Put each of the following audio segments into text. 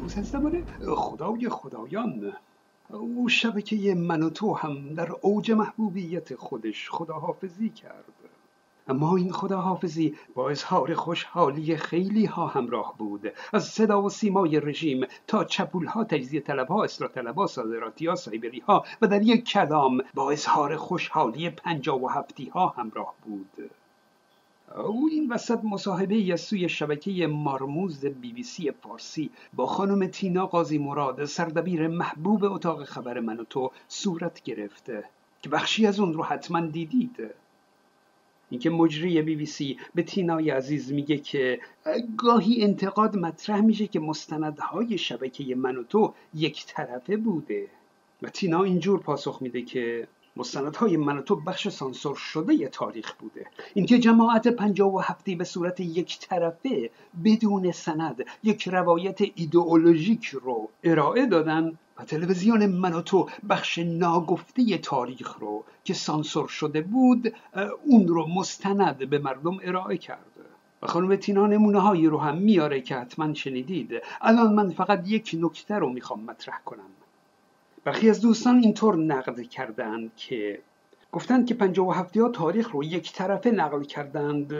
خصوص از زمان خدای خدایان. او شبکه من و تو هم در اوج محبوبیت خودش خداحافظی کرد. اما این خداحافظی با اظهار خوشحالی خیلی ها همراه بود. از صدا و سیمای رژیم تا چپول ها تجزیه طلب ها اصلاح طلب ها صادراتی ها سایبری ها و در یک کلام با اظهار خوشحالی پنجا و هفتی ها همراه بود. او این وسط مصاحبه از سوی شبکه مارموز بی بی سی فارسی با خانم تینا قاضی مراد سردبیر محبوب اتاق خبر من و تو صورت گرفته. که بخشی از اون رو حتما دیدید. اینکه مجری بی بی سی به تینای عزیز میگه که گاهی انتقاد مطرح میشه که مستندهای شبکه من و تو یک طرفه بوده. و تینا اینجور پاسخ میده که مستندهای من تو بخش سانسور شده تاریخ بوده. اینکه جماعت پنجاه و هفتی به صورت یک طرفه بدون سند یک روایت ایدئولوژیک رو ارائه دادن و تلویزیون من و تو بخش ناگفته تاریخ رو که سانسور شده بود اون رو مستند به مردم ارائه کرده. و خانم تینا نمونه هایی رو هم میاره که حتما شنیدید. الان من فقط یک نکته رو می‌خوام مطرح کنم. برخی از دوستان اینطور نقد کردند که گفتند که پنجاه و هفتی ها تاریخ رو یک طرفه نقل کردند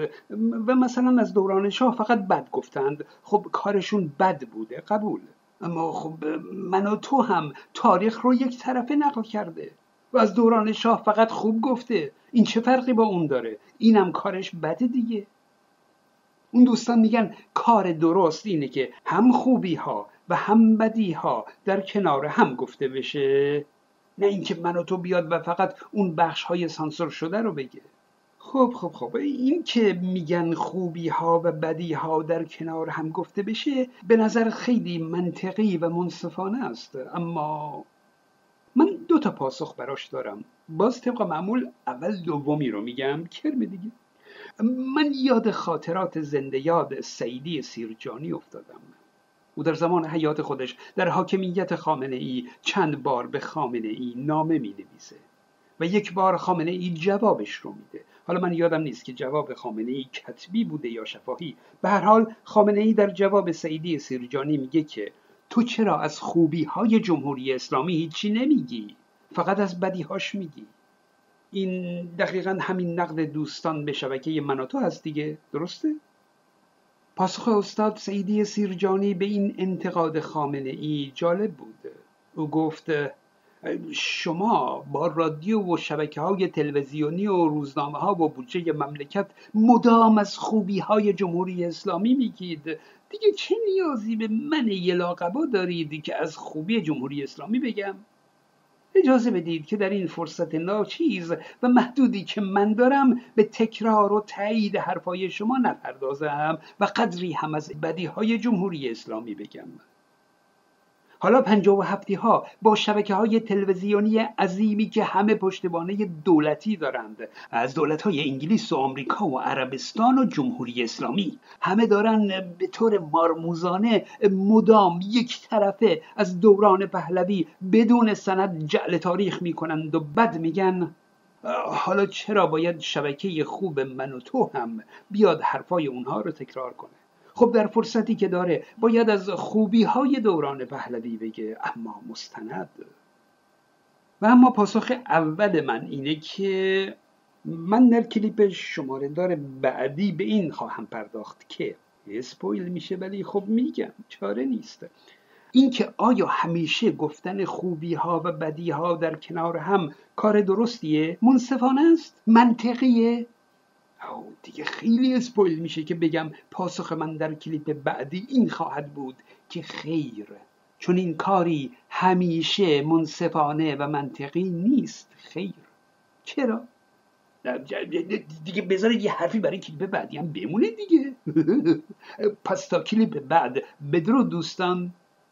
و مثلا از دوران شاه فقط بد گفتند. خب کارشون بد بوده قبول. اما خب من و تو هم تاریخ رو یک طرفه نقل کرده و از دوران شاه فقط خوب گفته. این چه فرقی با اون داره؟ اینم کارش بده دیگه. اون دوستان میگن کار درست اینه که هم خوبی ها و هم بدی ها در کنار هم گفته بشه. نه اینکه من و تو بیاد و فقط اون بخش های سانسور شده رو بگه. خب خب خب. این که میگن خوبی ها و بدی ها در کنار هم گفته بشه به نظر خیلی منطقی و منصفانه است. اما من دو تا پاسخ براش دارم. باز طبق معمول اول دومی رو میگم. کرم دیگه. من یاد خاطرات زنده یاد سیدی سیرجانی افتادم. او در زمان حیات خودش در حاکمیت خامنه ای چند بار به خامنه ای نامه می نویسه و یک بار خامنه ای جوابش رو میده. حالا من یادم نیست که جواب خامنه ای کتبی بوده یا شفاهی. به هر حال خامنه ای در جواب سعیدی سیرجانی میگه که تو چرا از خوبی های جمهوری اسلامی هیچی نمیگی؟ فقط از بدیهاش میگی. این دقیقا همین نقد دوستان به شبکه من تو هست دیگه. درسته؟ پاسخ استاد سعیدی سیرجانی به این انتقاد خامنه ای جالب بود. او گفت شما با رادیو و شبکه های تلویزیونی و روزنامه ها و بودجه مملکت مدام از خوبی های جمهوری اسلامی میگید. دیگه چه نیازی به من یلاقبا دارید که از خوبی جمهوری اسلامی بگم؟ اجازه بدید که در این فرصت ناچیز و محدودی که من دارم به تکرار و تایید حرفای شما نپردازم و قدری هم از بدی های جمهوری اسلامی بگم. حالا پنجاه و هفتی ها با شبکه های تلویزیونی عظیمی که همه پشتبانه دولتی دارند از دولت های انگلیس و آمریکا و عربستان و جمهوری اسلامی همه دارن به طور مارموزانه مدام یک طرفه از دوران پهلوی بدون سند جعل تاریخ می‌کنند و بد میگن حالا چرا باید شبکه خوب من و تو هم بیاد حرفای اونها رو تکرار کنه؟ خب در فرصتی که داره باید از خوبی های دوران پهلوی بگه اما مستند. و اما پاسخ اول من اینه که من در کلیپ شماره دار بعدی به این خواهم پرداخت که اسپویل میشه ولی خب میگم چاره نیست. اینکه آیا همیشه گفتن خوبی ها و بدی ها در کنار هم کار درستیه منصفانه است. منطقیه. دیگه خیلی اسپویل میشه که بگم پاسخ من در کلیپ بعدی این خواهد بود که خیر. چون این کاری همیشه منصفانه و منطقی نیست. خیر. چرا؟ دیگه بذارید یه حرفی برای کلیپ بعدی هم بمونه دیگه. پس تا کلیپ بعد بدرو دوستان.